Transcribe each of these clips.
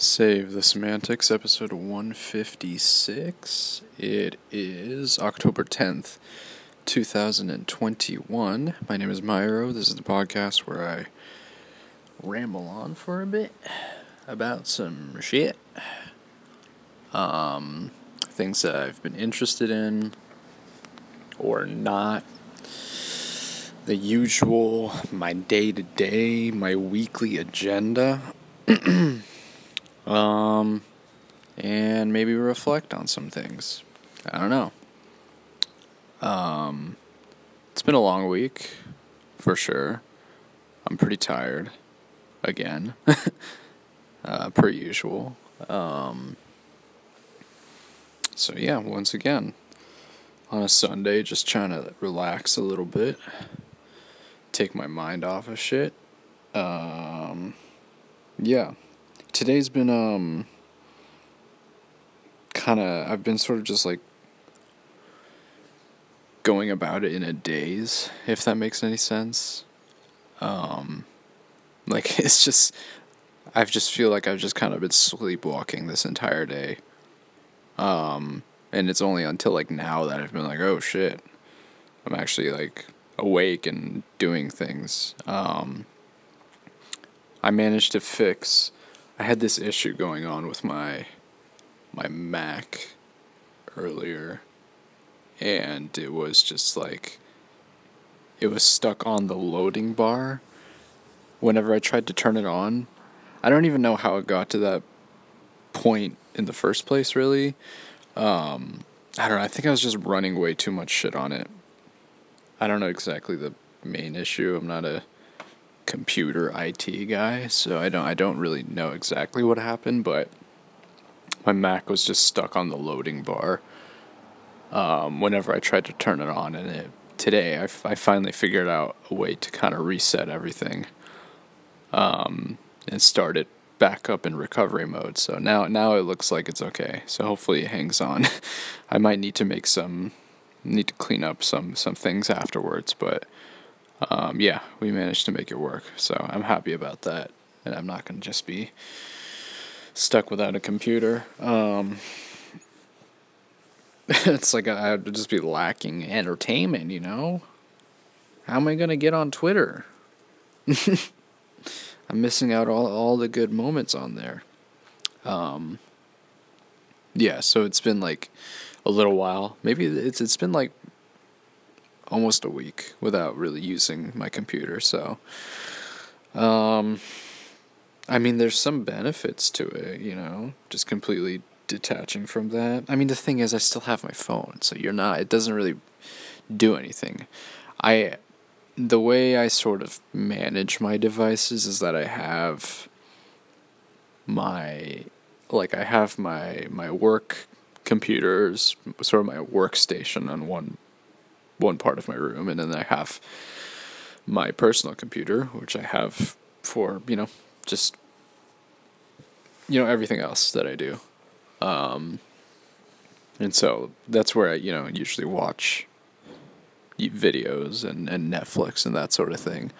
Save the Semantics, episode 156. It is October 10th, 2021. My name is Myro. This is the podcast where I ramble on for a bit about some shit. Um, things that I've been interested in or not. The usual, my day to day, my weekly agenda. Um, and maybe reflect on some things. I don't know. Um, it's been a long week, for sure. I'm pretty tired, again, uh, per usual. Um, so yeah, once again, on a Sunday, just trying to relax a little bit, take my mind off of shit. Um, yeah today's been um kind of I've been sort of just like going about it in a daze, if that makes any sense. Um like it's just I just feel like I've just kind of been sleepwalking this entire day. Um and it's only until like now that I've been like, "Oh shit. I'm actually like awake and doing things." Um I managed to fix I had this issue going on with my my Mac earlier and it was just like it was stuck on the loading bar whenever I tried to turn it on. I don't even know how it got to that point in the first place really. Um, I don't know, I think I was just running way too much shit on it. I don't know exactly the main issue. I'm not a computer IT guy, so I don't I don't really know exactly what happened, but my Mac was just stuck on the loading bar. Um, whenever I tried to turn it on, and it today I, f- I finally figured out a way to kind of reset everything, um, and start it back up in recovery mode. So now now it looks like it's okay. So hopefully it hangs on. I might need to make some need to clean up some some things afterwards, but um, yeah, we managed to make it work. So I'm happy about that. And I'm not going to just be stuck without a computer. Um, it's like I would just be lacking entertainment, you know? How am I going to get on Twitter? I'm missing out all, all the good moments on there. Um, yeah, so it's been like a little while. Maybe it's it's been like almost a week without really using my computer. So, um, I mean, there's some benefits to it, you know, just completely detaching from that. I mean, the thing is, I still have my phone, so you're not, it doesn't really do anything. I, the way I sort of manage my devices is that I have my, like, I have my, my work computers, sort of my workstation on one one part of my room, and then I have my personal computer, which I have for you know just you know everything else that I do, um, and so that's where I you know usually watch videos and and Netflix and that sort of thing.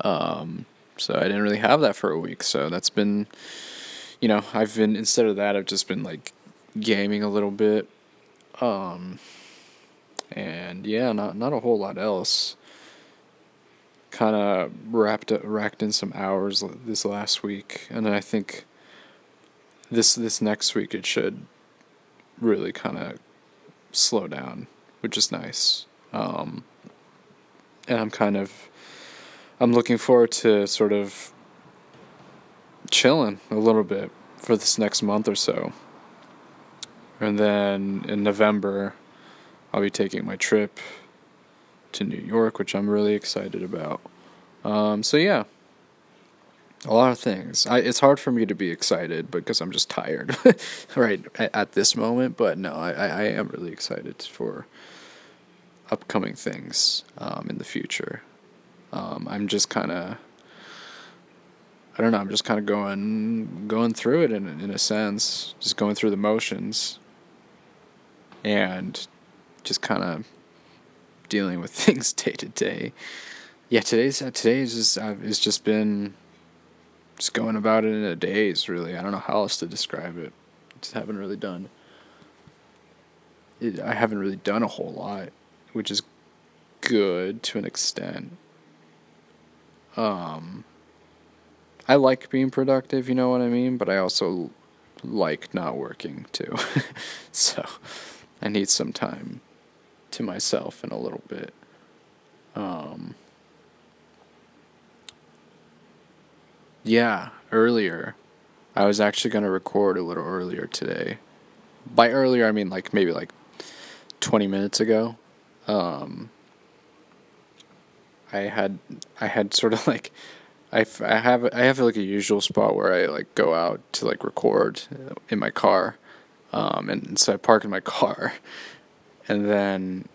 Um, so I didn't really have that for a week, so that's been you know I've been instead of that I've just been like gaming a little bit. Um, and yeah, not not a whole lot else. Kind of wrapped racked in some hours this last week, and I think this this next week it should really kind of slow down, which is nice. Um, and I'm kind of I'm looking forward to sort of chilling a little bit for this next month or so. And then in November, I'll be taking my trip to New York, which I'm really excited about. Um, so yeah, a lot of things. I, it's hard for me to be excited because I'm just tired, right at, at, this moment. But no, I, I am really excited for upcoming things um, in the future. Um, I'm just kind of. I don't know. I'm just kind of going going through it in in a sense, just going through the motions, and just kind of dealing with things day to day. Yeah, today's uh, today's just uh, it's just been just going about it in a daze. Really, I don't know how else to describe it. Just haven't really done. It, I haven't really done a whole lot, which is good to an extent. Um, I like being productive, you know what I mean, but I also like not working too. so I need some time to myself in a little bit. Um, yeah, earlier. I was actually going to record a little earlier today. By earlier, I mean like maybe like 20 minutes ago. Um, I had I had sort of like I, I have I have like a usual spot where I like go out to like record in my car, um, and so I park in my car, and then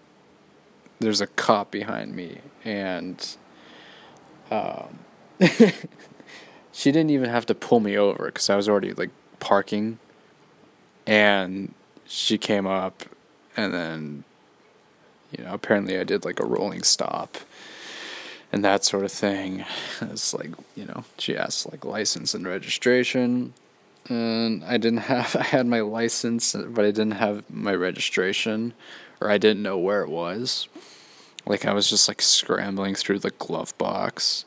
there's a cop behind me, and um, she didn't even have to pull me over because I was already like parking, and she came up, and then, you know, apparently I did like a rolling stop and that sort of thing. It's like, you know, she asked like license and registration. And I didn't have, I had my license, but I didn't have my registration, or I didn't know where it was. Like, I was just like scrambling through the glove box.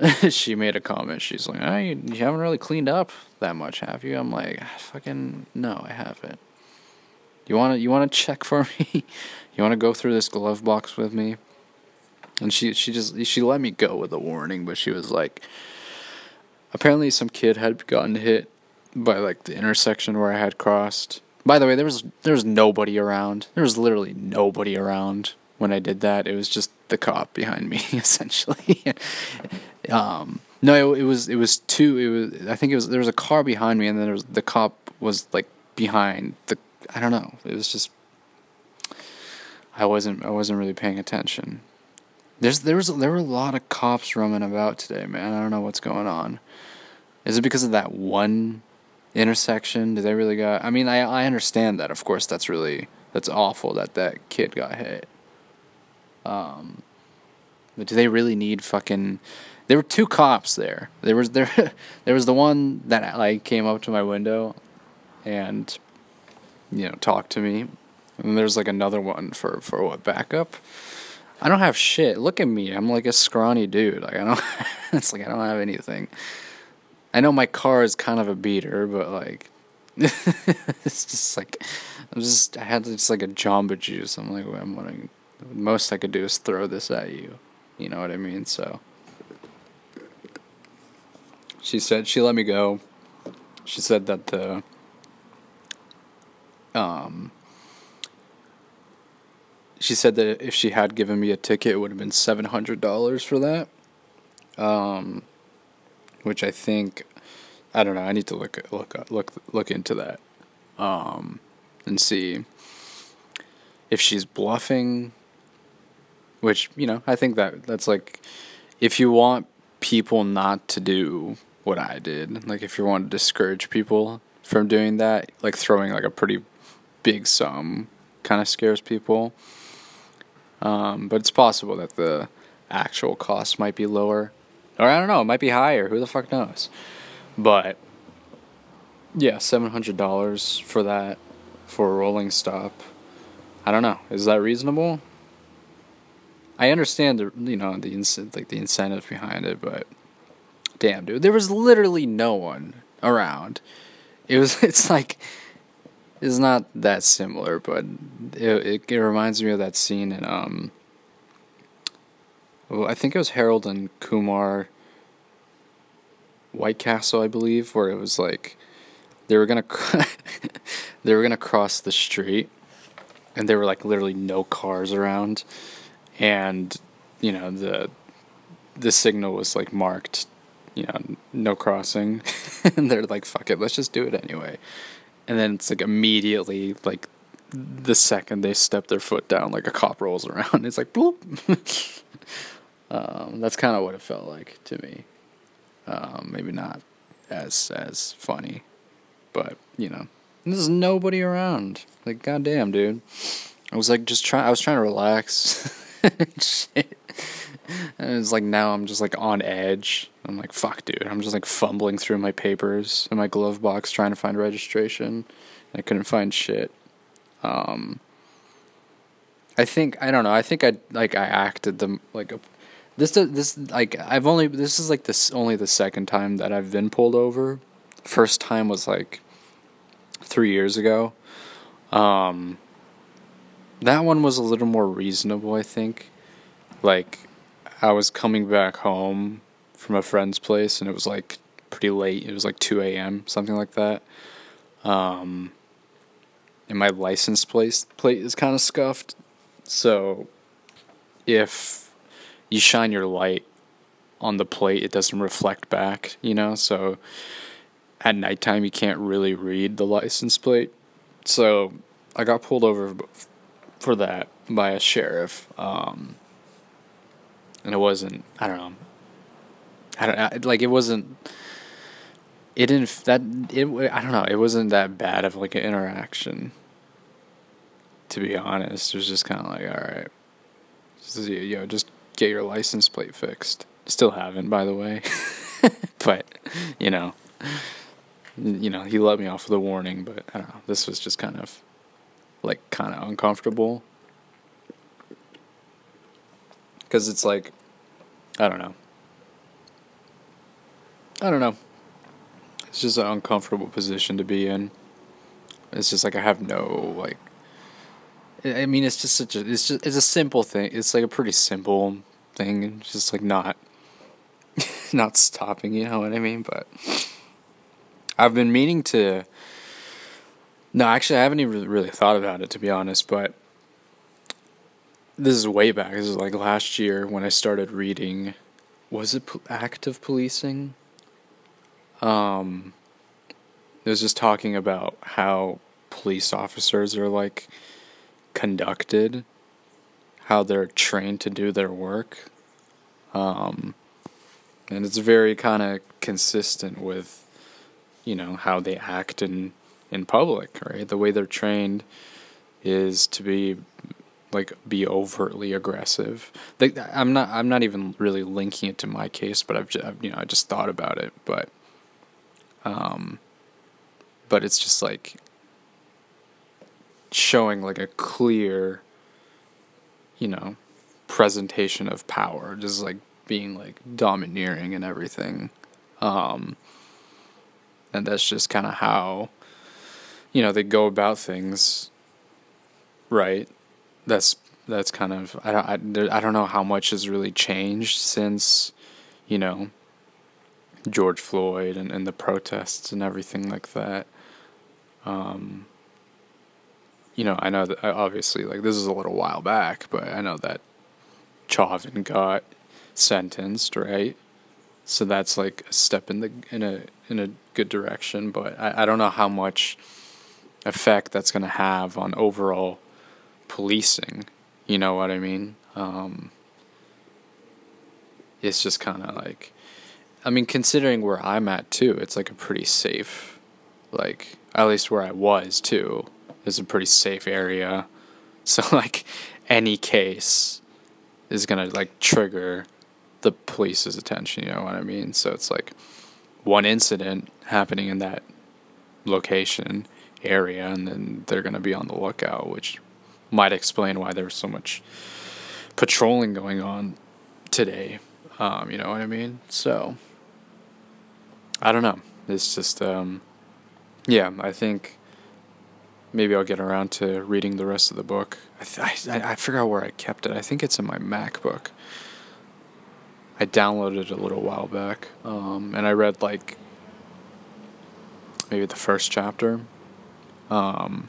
she made a comment. She's like, oh, you, you haven't really cleaned up that much, have you? I'm like, fucking, no, I haven't. You want to, you want to check for me? you want to go through this glove box with me? and she she just she let me go with a warning, but she was like, apparently some kid had gotten hit by like the intersection where I had crossed. By the way, there was there was nobody around. There was literally nobody around when I did that. It was just the cop behind me, essentially. um, no, it, it, was it was two. It was I think it was there was a car behind me, and then there was the cop was like behind the. I don't know. It was just. I wasn't I wasn't really paying attention. There's there was there were a lot of cops roaming about today, man. I don't know what's going on. Is it because of that one intersection? Do they really got? I mean, I I understand that. Of course, that's really that's awful that that kid got hit. Um, but do they really need fucking? There were two cops there. There was there there was the one that like came up to my window, and you know talked to me, and there's like another one for for what backup. I don't have shit. Look at me. I'm like a scrawny dude. Like I don't. it's like I don't have anything. I know my car is kind of a beater, but like, it's just like I'm just. I had just like a Jamba Juice. I'm like, I'm wanting, most I could do is throw this at you. You know what I mean? So. She said she let me go. She said that the um she said that if she had given me a ticket, it would have been seven hundred dollars for that. Um, which I think, I don't know. I need to look look look look into that, um, and see if she's bluffing. Which you know, I think that that's like, if you want people not to do what I did, like if you want to discourage people from doing that, like throwing like a pretty big sum kind of scares people. Um, but it's possible that the actual cost might be lower. Or I don't know, it might be higher. Who the fuck knows? But yeah, seven hundred dollars for that for a rolling stop. I don't know. Is that reasonable? I understand the you know the like the incentive behind it, but damn, dude, there was literally no one around. It was it's like it's not that similar, but it, it, it reminds me of that scene in um. Well, I think it was Harold and Kumar. White Castle, I believe, where it was like they were gonna they were gonna cross the street, and there were like literally no cars around, and you know the the signal was like marked, you know, no crossing, and they're like, "Fuck it, let's just do it anyway." and then it's like immediately like the second they step their foot down, like a cop rolls around. It's like bloop. um, that's kind of what it felt like to me. Um, maybe not as as funny, but you know, there's nobody around. Like goddamn, dude. I was like just trying. I was trying to relax. Shit. and it's like now I'm just like on edge. I'm like, fuck, dude. I'm just like fumbling through my papers in my glove box trying to find registration. I couldn't find shit. Um, I think I don't know. I think I like I acted the like a, this this like I've only this is like this only the second time that I've been pulled over. First time was like three years ago. Um, that one was a little more reasonable, I think. Like, I was coming back home from a friend's place, and it was like pretty late. It was like two a.m. something like that. Um, and my license plate plate is kind of scuffed, so if you shine your light on the plate, it doesn't reflect back. You know, so at nighttime you can't really read the license plate. So I got pulled over for that by a sheriff. Um, and it wasn't, I don't know. I don't like it wasn't it didn't that it I don't know, it wasn't that bad of like an interaction. To be honest, it was just kind of like, all right, just, you know, just get your license plate fixed. Still haven't, by the way. but, you know, you know, he let me off with a warning, but I don't know. This was just kind of like kind of uncomfortable. Cuz it's like I don't know. I don't know. It's just an uncomfortable position to be in. It's just like I have no like I mean it's just such a it's just it's a simple thing. It's like a pretty simple thing. It's just like not not stopping, you know what I mean? But I've been meaning to. No, actually, I haven't even really thought about it to be honest. But this is way back. This is like last year when I started reading. Was it active policing? Um, it was just talking about how police officers are like conducted, how they're trained to do their work. Um, and it's very kind of consistent with you know how they act in in public, right? The way they're trained is to be like be overtly aggressive. I'm not I'm not even really linking it to my case, but I've just, you know I just thought about it, but um, but it's just like showing like a clear, you know, presentation of power, just like being like domineering and everything. Um, and that's just kind of how you know they go about things right that's that's kind of I don't I, I don't know how much has really changed since you know George Floyd and, and the protests and everything like that um you know I know that obviously like this is a little while back but I know that Chauvin got sentenced right so that's like a step in the in a in a good direction, but I, I don't know how much effect that's going to have on overall policing. You know what I mean? Um, it's just kind of like, I mean, considering where I'm at too, it's like a pretty safe, like at least where I was too, is a pretty safe area. So like, any case is gonna like trigger the police's attention. You know what I mean? So it's like one incident happening in that location area, and then they're to be on the lookout, which might explain why there's so much patrolling going on today. Um, you know what I mean? So I don't know. It's just um, yeah. I think maybe I'll get around to reading the rest of the book. I th- I I forgot where I kept it. I think it's in my MacBook. I downloaded it a little while back, um, and I read like maybe the first chapter. Um,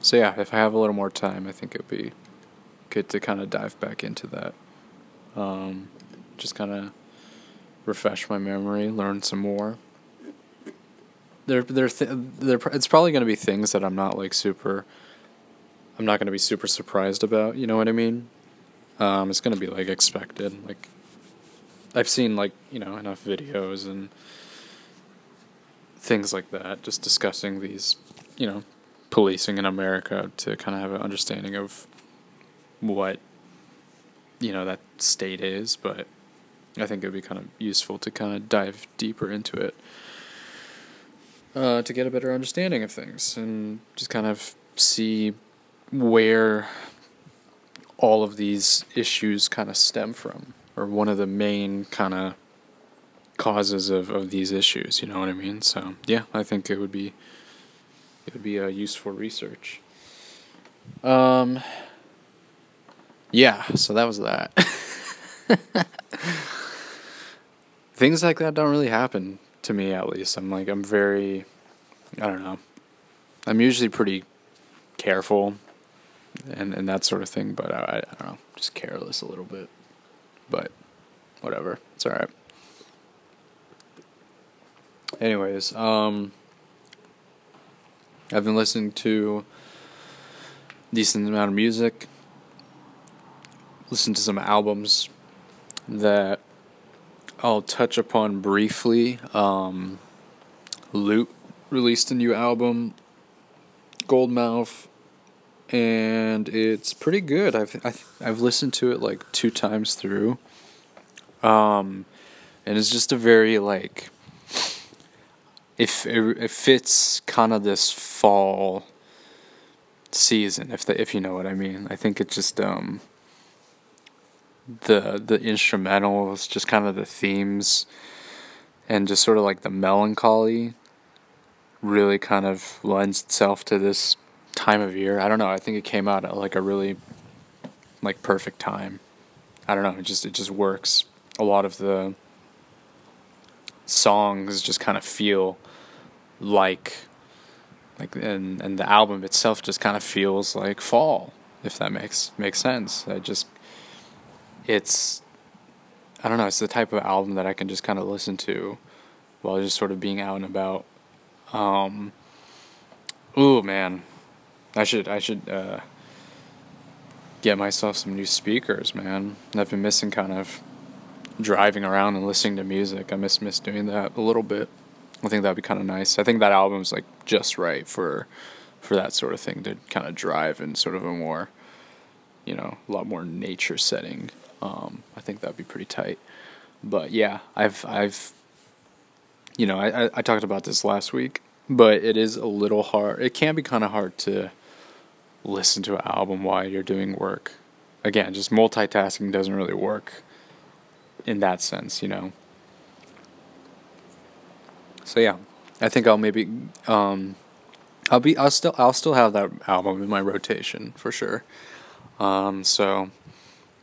so yeah, if I have a little more time, I think it'd be good to kind of dive back into that. Um, just kind of refresh my memory, learn some more. There, there, th- there. It's probably going to be things that I'm not like super. I'm not going to be super surprised about. You know what I mean? Um, it's gonna be like expected. Like I've seen like you know enough videos and things like that, just discussing these, you know, policing in America to kind of have an understanding of what you know that state is, but I think it would be kind of useful to kind of dive deeper into it uh, to get a better understanding of things and just kind of see where all of these issues kind of stem from, or one of the main kind of causes of, of these issues. You know what I mean? So yeah, I think it would be it would be a useful research. Um. Yeah, so that was that. Things like that don't really happen to me, at least. I'm like I'm very, I don't know. I'm usually pretty careful, and and that sort of thing. But I, I don't know, just careless a little bit. But whatever, it's all right. Anyways, um, I've been listening to decent amount of music. Listen to some albums that I'll touch upon briefly. Um, Lute released a new album, Gold Mouf, and it's pretty good. I've I've, I've listened to it like two times through. Um, and it's just a very like if it, it fits kind of this fall season if the, if you know what I mean. I think it just um the the instrumentals, just kind of the themes and just sort of like the melancholy really kind of lends itself to this time of year. I don't know. I think it came out at like a really like perfect time. I don't know. It just it just works. A lot of the songs just kind of feel like like and and the album itself just kind of feels like fall if that makes makes sense i just it's i don't know it's the type of album that i can just kind of listen to while just sort of being out and about. Um ooh man. I should i should uh get myself some new speakers man. I've been missing kind of driving around and listening to music. I miss miss doing that a little bit. I think that'd be kind of nice. I think that album's like just right for for that sort of thing to kind of drive in sort of a more, you know, a lot more nature setting. Um, I think that'd be pretty tight. But yeah, I've I've, you know, I I talked about this last week, but it is a little hard. It can be kind of hard to listen to an album while you're doing work. Again, just multitasking doesn't really work in that sense, you know. So yeah, I think I'll maybe um, I'll be I'll still I'll still have that album in my rotation for sure. Um, so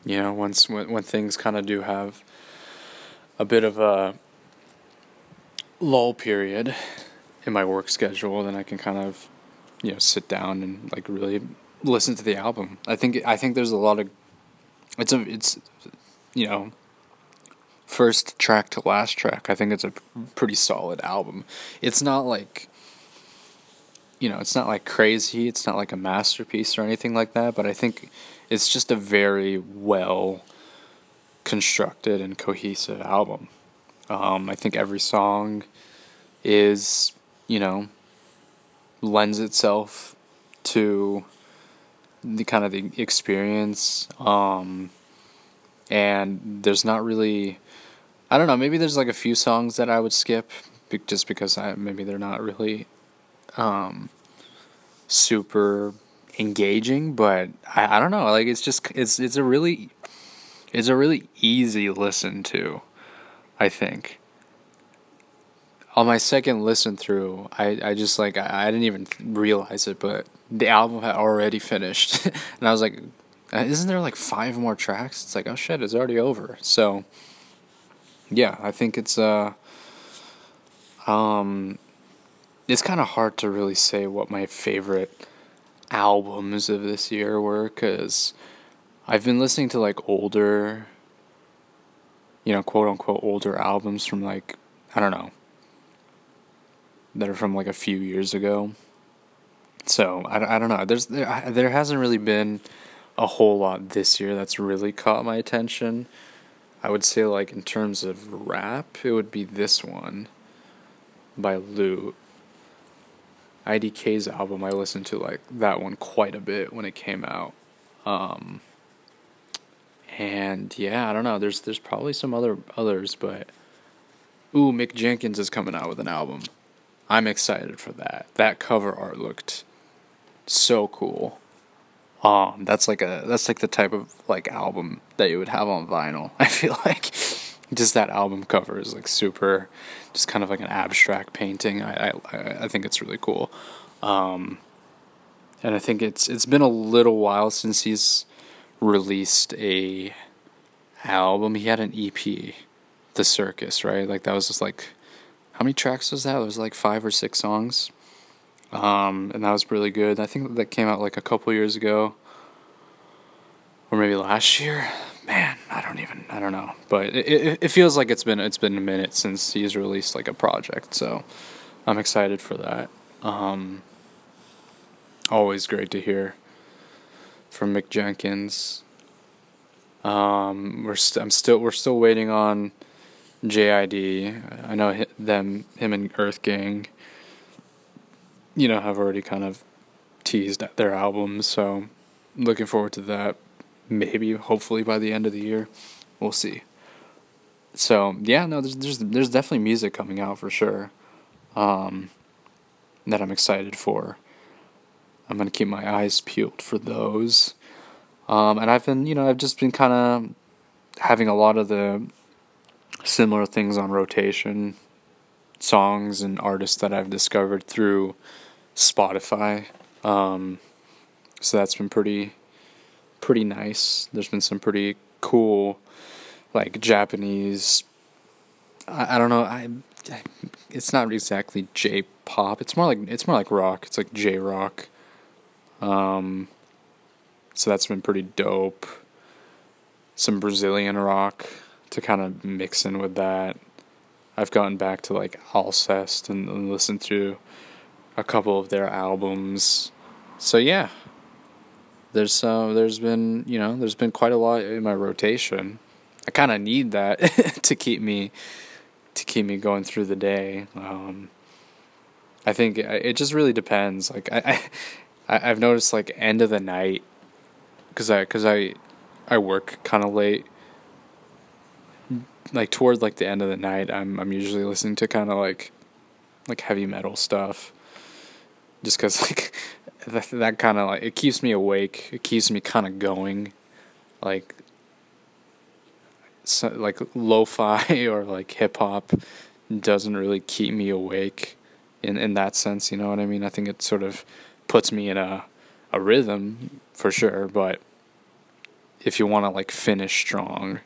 you know, once when when things kind of do have a bit of a lull period in my work schedule, then I can kind of you know sit down and like really listen to the album. I think I think there's a lot of it's a it's you know first track to last track. I think it's a pretty solid album. It's not like you know, it's not like crazy, it's not like a masterpiece or anything like that, but I think it's just a very well constructed and cohesive album. Um, I think every song is, you know, lends itself to the kind of the experience. Um, and there's not really I don't know. Maybe there's like a few songs that I would skip, just because I maybe they're not really um, super engaging. But I, I don't know. Like it's just it's it's a really it's a really easy listen to. I think. On my second listen through, I, I just like I, I didn't even realize it, but the album had already finished, and I was like, "Isn't there like five more tracks?" It's like, "Oh shit, it's already over." So yeah, I think it's uh um it's kind of hard to really say what my favorite albums of this year were cuz I've been listening to like older you know, quote unquote older albums from like I don't know that are from like a few years ago. So, I, I don't know. There's there, there hasn't really been a whole lot this year that's really caught my attention. I would say like in terms of rap, it would be this one by Lute. IDK's album, I listened to like that one quite a bit when it came out. Um, And yeah, I don't know. There's there's probably some other others, but ooh, Mick Jenkins is coming out with an album. I'm excited for that. That cover art looked so cool. Um, that's like a that's like the type of like album that you would have on vinyl. I feel like just that album cover is like super, just kind of like an abstract painting. I I I think it's really cool. Um, and I think it's it's been a little while since he's released a album. He had an EP, The Circus, right? Like that was just like how many tracks was that? It was like five or six songs. Um, and that was really good. I think that came out like a couple years ago, or maybe last year. Man, I don't even I don't know, but it, it it feels like it's been it's been a minute since he's released like a project. So I'm excited for that. Um, always great to hear from Mick Jenkins. Um, we're st- I'm still we're still waiting on JID. I know them him and Earth Gang. You know have already kind of teased their albums, so looking forward to that. Maybe hopefully by the end of the year, we'll see. So yeah, no, there's there's there's definitely music coming out for sure. Um, that I'm excited for. I'm gonna keep my eyes peeled for those. Um, and I've been, you know, I've just been kind of having a lot of the similar things on rotation, songs and artists that I've discovered through Spotify. Um, so that's been pretty, pretty nice. There's been some pretty cool, like Japanese. I, I don't know. I, it's not exactly J pop. It's more like it's more like rock. It's like J rock. Um, so that's been pretty dope. Some Brazilian rock to kind of mix in with that. I've gotten back to like Alcest and, and listened to a couple of their albums. So yeah, there's uh, there's been you know there's been quite a lot in my rotation. I kind of need that to keep me to keep me going through the day. Um, I think it just really depends. Like I, I I've noticed like end of the night because I because I I work kind of late. Like toward like the end of the night, I'm I'm usually listening to kind of like like heavy metal stuff. Just because like that, that kind of like it keeps me awake. It keeps me kind of going, like so, like lo-fi or like hip hop doesn't really keep me awake in in that sense. You know what I mean? I think it sort of puts me in a a rhythm for sure, but if you want to like finish strong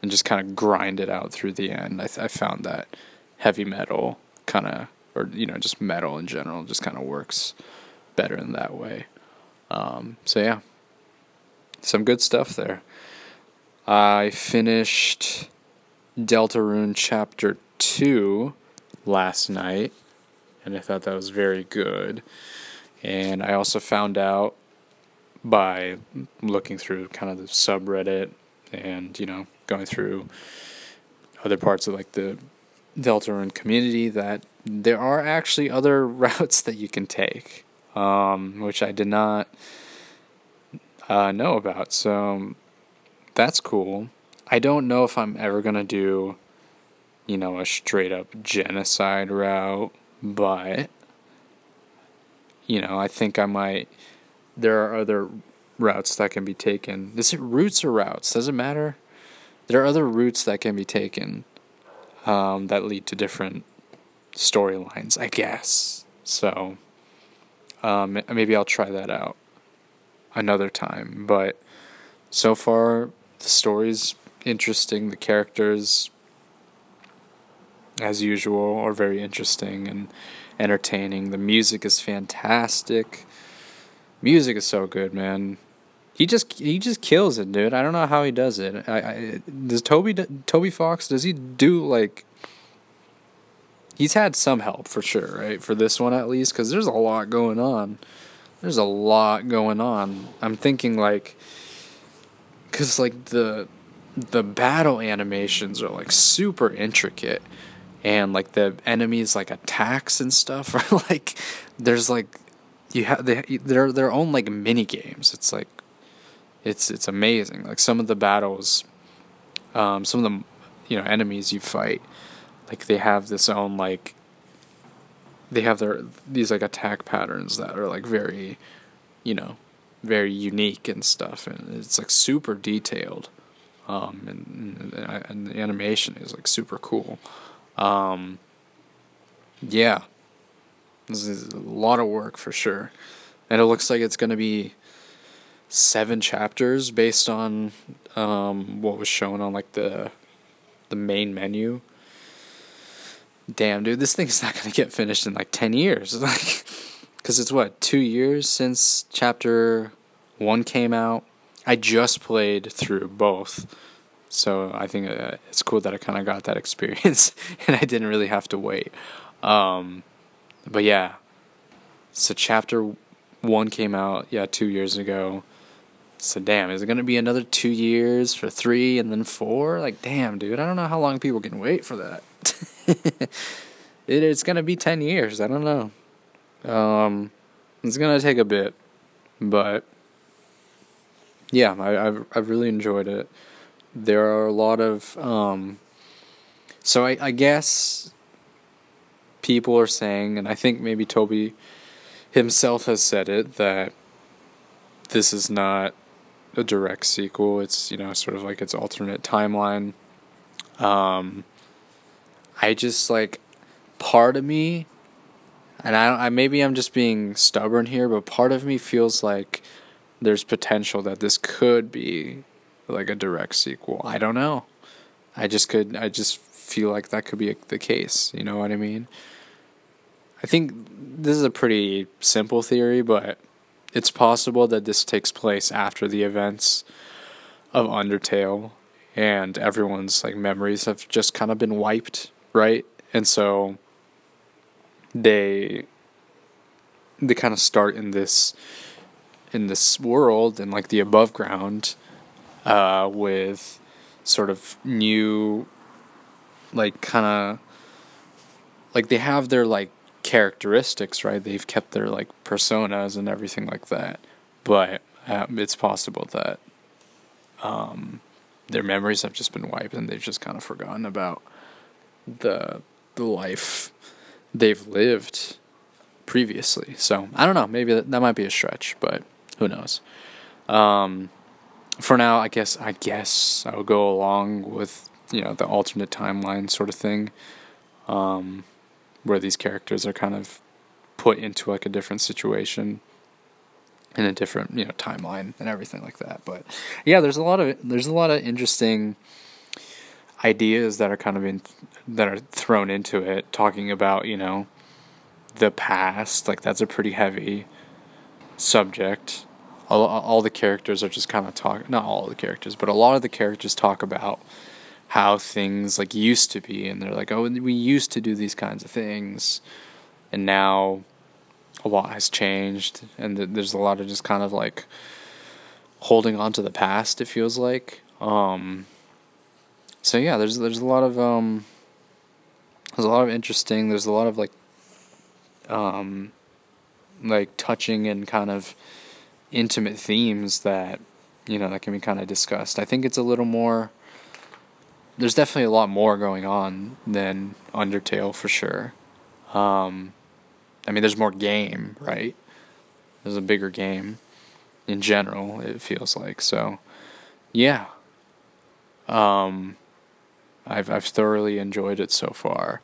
and just kind of grind it out through the end, I, th- I found that heavy metal kind of, or you know, just metal in general, just kind of works better in that way. Um, so yeah, some good stuff there. I finished Deltarune Chapter Two last night, and I thought that was very good. And I also found out by looking through kind of the subreddit and, you know, going through other parts of like the Deltarune community that there are actually other routes that you can take, um, which I did not uh, know about. So that's cool. I don't know if I'm ever going to do, you know, a straight up genocide route, but you know, I think I might. There are other routes that can be taken. Is it routes or routes? Does it matter? There are other routes that can be taken um, that lead to different storylines, I guess. So um, maybe I'll try that out another time. But so far, the story's interesting. The characters, as usual, are very interesting and entertaining. The music is fantastic. Music is so good, man. He just he just kills it, dude. I don't know how he does it. I, I does Toby Toby Fox does he do like He's had some help for sure, right? For this one at least cuz there's a lot going on. There's a lot going on. I'm thinking like cuz like the the battle animations are like super intricate and like the enemies like attacks and stuff are like there's like you have they they're their own like mini games. It's like it's it's amazing. Like some of the battles, um, some of the you know enemies you fight, like they have this own like. They have their these like attack patterns that are like very, you know, very unique and stuff, and it's like super detailed, um, and, and, the animation is like super cool. Um, yeah, this is a lot of work for sure, and it looks like it's gonna be seven chapters based on um, what was shown on like the the main menu. Damn, dude, this thing's not gonna get finished in like ten years, like, cause it's what two years since chapter one came out. I just played through both, so I think uh, it's cool that I kind of got that experience, and I didn't really have to wait. Um, but yeah, so chapter one came out yeah two years ago so damn, is it gonna be another two years for three and then four? Like damn, dude, I don't know how long people can wait for that. it, it's gonna be ten years. I don't know. Um, it's gonna take a bit, but yeah, I, I've I've really enjoyed it. There are a lot of um, so I I guess people are saying, and I think maybe Toby himself has said it that this is not a direct sequel. It's you know sort of like its alternate timeline. Um, I just like part of me, and I, I maybe I'm just being stubborn here, but part of me feels like there's potential that this could be like a direct sequel. I don't know. I just could. I just feel like that could be the case. You know what I mean? I think this is a pretty simple theory, but it's possible that this takes place after the events of Undertale and everyone's like memories have just kind of been wiped, right? And so they they kind of start in this in this world and like the above ground uh, with sort of new like kind of like they have their like characteristics, right? They've kept their like personas and everything like that. But um, it's possible that um, their memories have just been wiped and they've just kind of forgotten about the the life they've lived previously. So I don't know. Maybe that, that might be a stretch, but who knows? Um, for now, I guess I guess I'll go along with you know the alternate timeline sort of thing. Um, where these characters are kind of put into like a different situation in a different you know timeline and everything like that. But yeah there's a lot of there's a lot of interesting ideas that are kind of in that are thrown into it talking about you know the past. Like that's a pretty heavy subject. All, all the characters are just kind of talk not all the characters but a lot of the characters talk about how things like used to be and they're like oh we used to do these kinds of things and now a lot has changed and th- there's a lot of just kind of like holding on to the past it feels like um so yeah there's there's a lot of um there's a lot of interesting there's a lot of like um like touching and kind of intimate themes that you know that can be kind of discussed. I think it's a little more there's definitely a lot more going on than Undertale for sure. Um, I mean, there's more game, right? There's a bigger game in general. It feels like so. Yeah. Um, I've I've thoroughly enjoyed it so far,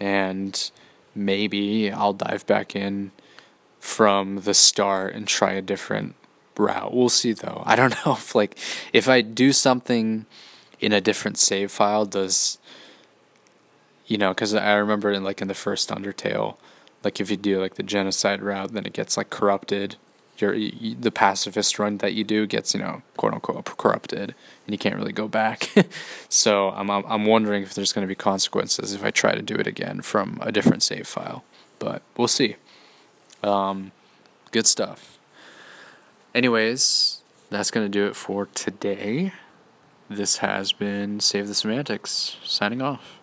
and maybe I'll dive back in from the start and try a different route. We'll see though. I don't know if like if I do something in a different save file does you know because i remember in like in the first undertale like if you do like the genocide route then it gets like corrupted. Your you, the pacifist run that you do gets you know quote unquote corrupted and you can't really go back. So i'm i'm, I'm wondering if there's going to be consequences if i try to do it again from a different save file but we'll see. Um, good stuff. Anyways that's going to do it for today this has been Save the Semantics, signing off.